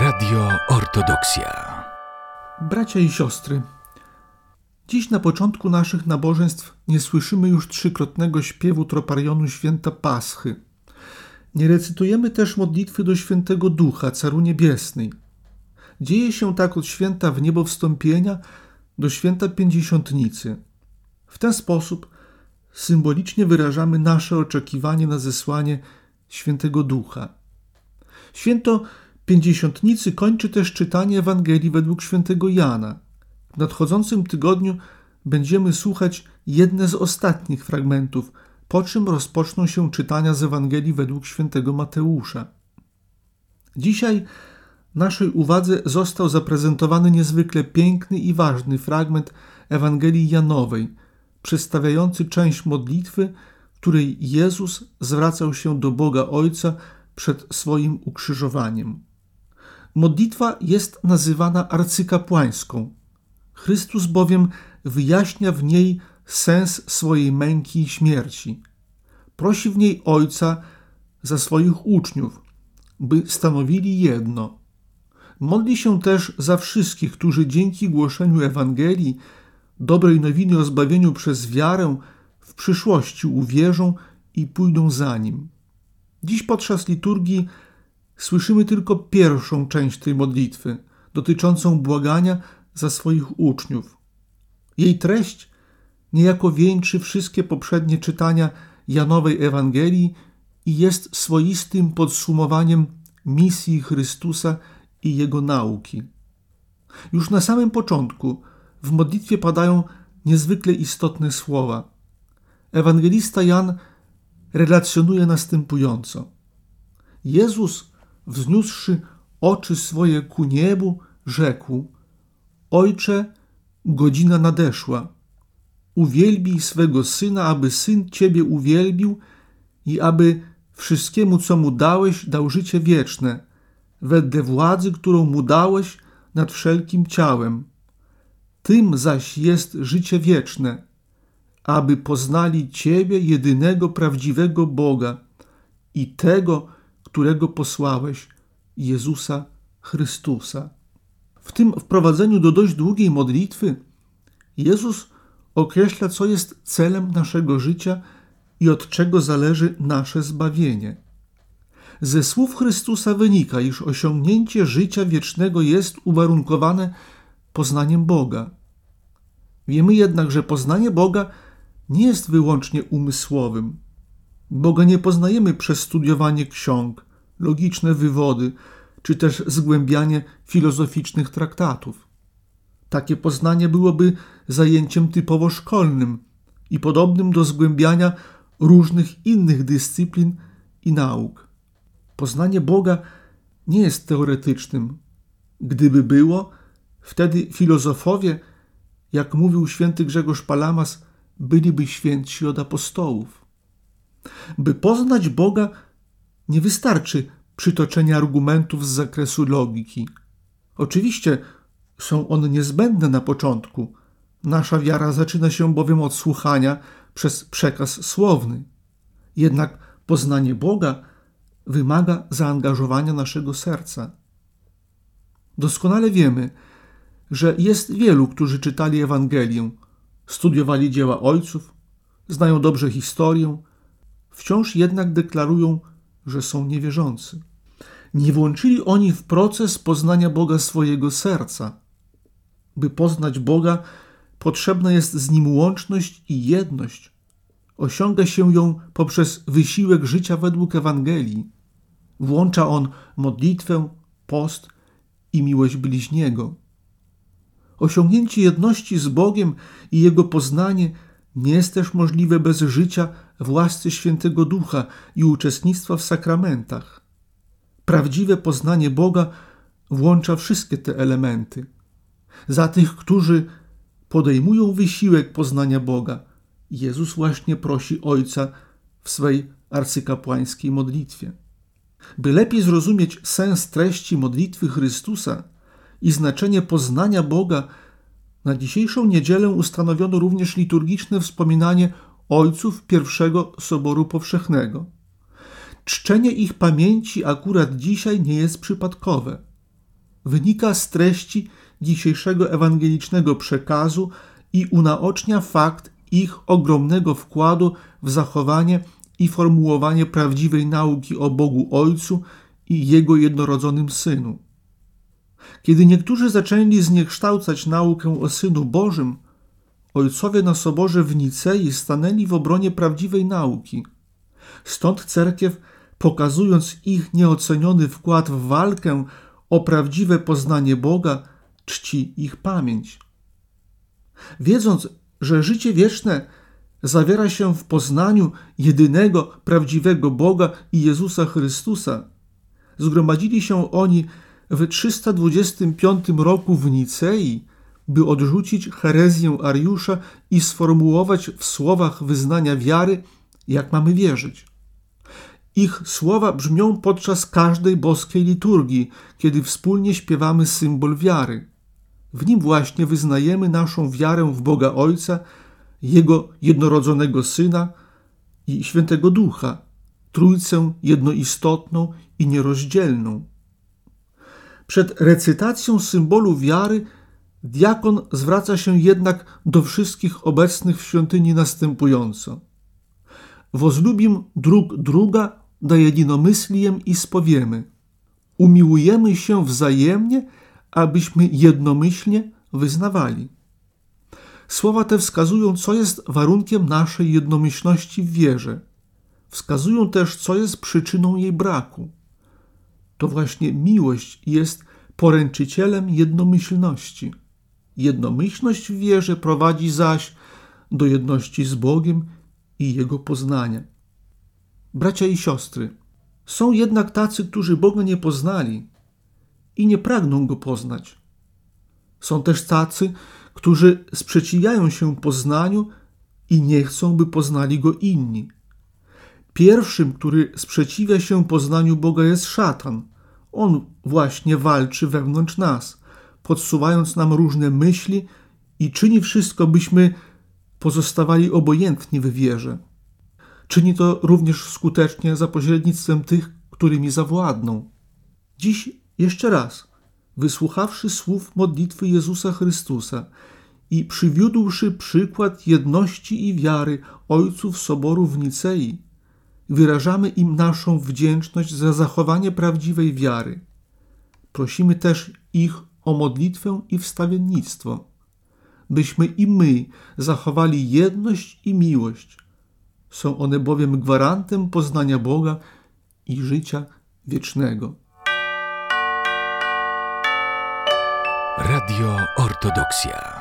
Radio Ortodoksja. Bracia i siostry, dziś na początku naszych nabożeństw nie słyszymy już trzykrotnego śpiewu troparionu święta Paschy. Nie recytujemy też modlitwy do świętego Ducha, Caru Niebiesnej. Dzieje się tak od święta w niebo wstąpienia do święta Pięćdziesiątnicy. W ten sposób symbolicznie wyrażamy nasze oczekiwanie na zesłanie świętego Ducha. Święto Pięćdziesiątnicy kończy też czytanie Ewangelii według świętego Jana. W nadchodzącym tygodniu będziemy słuchać jedne z ostatnich fragmentów, po czym rozpoczną się czytania z Ewangelii według świętego Mateusza. Dzisiaj naszej uwadze został zaprezentowany niezwykle piękny i ważny fragment Ewangelii Janowej, przedstawiający część modlitwy, której Jezus zwracał się do Boga Ojca przed swoim ukrzyżowaniem. Modlitwa jest nazywana arcykapłańską. Chrystus bowiem wyjaśnia w niej sens swojej męki i śmierci. Prosi w niej Ojca za swoich uczniów, by stanowili jedno. Modli się też za wszystkich, którzy dzięki głoszeniu Ewangelii, dobrej nowiny o zbawieniu przez wiarę, w przyszłości uwierzą i pójdą za nim. Dziś podczas liturgii słyszymy tylko pierwszą część tej modlitwy, dotyczącą błagania za swoich uczniów. Jej treść niejako wieńczy wszystkie poprzednie czytania Janowej Ewangelii i jest swoistym podsumowaniem misji Chrystusa i jego nauki. Już na samym początku w modlitwie padają niezwykle istotne słowa. Ewangelista Jan relacjonuje następująco. Jezus wzniósłszy oczy swoje ku niebu, rzekł: Ojcze, godzina nadeszła. Uwielbij swego syna, aby syn ciebie uwielbił i aby wszystkiemu, co mu dałeś, dał życie wieczne, wedle władzy, którą mu dałeś nad wszelkim ciałem. Tym zaś jest życie wieczne, aby poznali Ciebie, jedynego prawdziwego Boga i tego, którego posłałeś, Jezusa Chrystusa. W tym wprowadzeniu do dość długiej modlitwy Jezus określa, co jest celem naszego życia i od czego zależy nasze zbawienie. Ze słów Chrystusa wynika, iż osiągnięcie życia wiecznego jest uwarunkowane poznaniem Boga. Wiemy jednak, że poznanie Boga nie jest wyłącznie umysłowym. Boga nie poznajemy przez studiowanie ksiąg, logiczne wywody, czy też zgłębianie filozoficznych traktatów. Takie poznanie byłoby zajęciem typowo szkolnym i podobnym do zgłębiania różnych innych dyscyplin i nauk. Poznanie Boga nie jest teoretycznym. Gdyby było, wtedy filozofowie, jak mówił święty Grzegorz Palamas, byliby świętsi od apostołów. By poznać Boga, nie wystarczy przytoczenie argumentów z zakresu logiki. Oczywiście są one niezbędne na początku. Nasza wiara zaczyna się bowiem od słuchania przez przekaz słowny. Jednak poznanie Boga wymaga zaangażowania naszego serca. Doskonale wiemy, że jest wielu, którzy czytali Ewangelię, studiowali dzieła ojców, znają dobrze historię, wciąż jednak deklarują, że są niewierzący. Nie włączyli oni w proces poznania Boga swojego serca. By poznać Boga, potrzebna jest z Nim łączność i jedność. Osiąga się ją poprzez wysiłek życia według Ewangelii. Włącza on modlitwę, post i miłość bliźniego. Osiągnięcie jedności z Bogiem i Jego poznanie nie jest też możliwe bez życia w łasce świętego Ducha i uczestnictwa w sakramentach. Prawdziwe poznanie Boga włącza wszystkie te elementy. Za tych, którzy podejmują wysiłek poznania Boga, Jezus właśnie prosi Ojca w swej arcykapłańskiej modlitwie. By lepiej zrozumieć sens treści modlitwy Chrystusa i znaczenie poznania Boga, na dzisiejszą niedzielę ustanowiono również liturgiczne wspominanie ojców pierwszego Soboru Powszechnego. Czczenie ich pamięci akurat dzisiaj nie jest przypadkowe. wynika z treści dzisiejszego ewangelicznego przekazu i unaocznia fakt ich ogromnego wkładu w zachowanie i formułowanie prawdziwej nauki o Bogu Ojcu i Jego jednorodzonym Synu. Kiedy niektórzy zaczęli zniekształcać naukę o Synu Bożym, ojcowie na soborze w Nicei stanęli w obronie prawdziwej nauki. Stąd cerkiew, pokazując ich nieoceniony wkład w walkę o prawdziwe poznanie Boga, czci ich pamięć. Wiedząc, że życie wieczne zawiera się w poznaniu jedynego prawdziwego Boga i Jezusa Chrystusa, zgromadzili się oni w 325 roku w Nicei, by odrzucić herezję Ariusza i sformułować w słowach wyznania wiary, jak mamy wierzyć. Ich słowa brzmią podczas każdej boskiej liturgii, kiedy wspólnie śpiewamy symbol wiary. W nim właśnie wyznajemy naszą wiarę w Boga Ojca, Jego jednorodzonego Syna i Świętego Ducha, Trójcę jednoistotną i nierozdzielną. Przed recytacją symbolu wiary diakon zwraca się jednak do wszystkich obecnych w świątyni następująco. Wozlubim dróg druga da jednomysliem i spowiemy. Umiłujemy się wzajemnie, abyśmy jednomyślnie wyznawali. Słowa te wskazują, co jest warunkiem naszej jednomyślności w wierze. Wskazują też, co jest przyczyną jej braku. To właśnie miłość jest poręczycielem jednomyślności. Jednomyślność w wierze prowadzi zaś do jedności z Bogiem i Jego poznania. Bracia i siostry, są jednak tacy, którzy Boga nie poznali i nie pragną Go poznać. Są też tacy, którzy sprzeciwiają się poznaniu i nie chcą, by poznali Go inni. Pierwszym, który sprzeciwia się poznaniu Boga jest szatan. On właśnie walczy wewnątrz nas, podsuwając nam różne myśli i czyni wszystko, byśmy pozostawali obojętni w wierze. Czyni to również skutecznie za pośrednictwem tych, którymi zawładną. Dziś jeszcze raz, wysłuchawszy słów modlitwy Jezusa Chrystusa i przywiódłszy przykład jedności i wiary ojców Soboru w Nicei, wyrażamy im naszą wdzięczność za zachowanie prawdziwej wiary. Prosimy też ich o modlitwę i wstawiennictwo, byśmy i my zachowali jedność i miłość. Są one bowiem gwarantem poznania Boga i życia wiecznego. Radio Ortodoksja.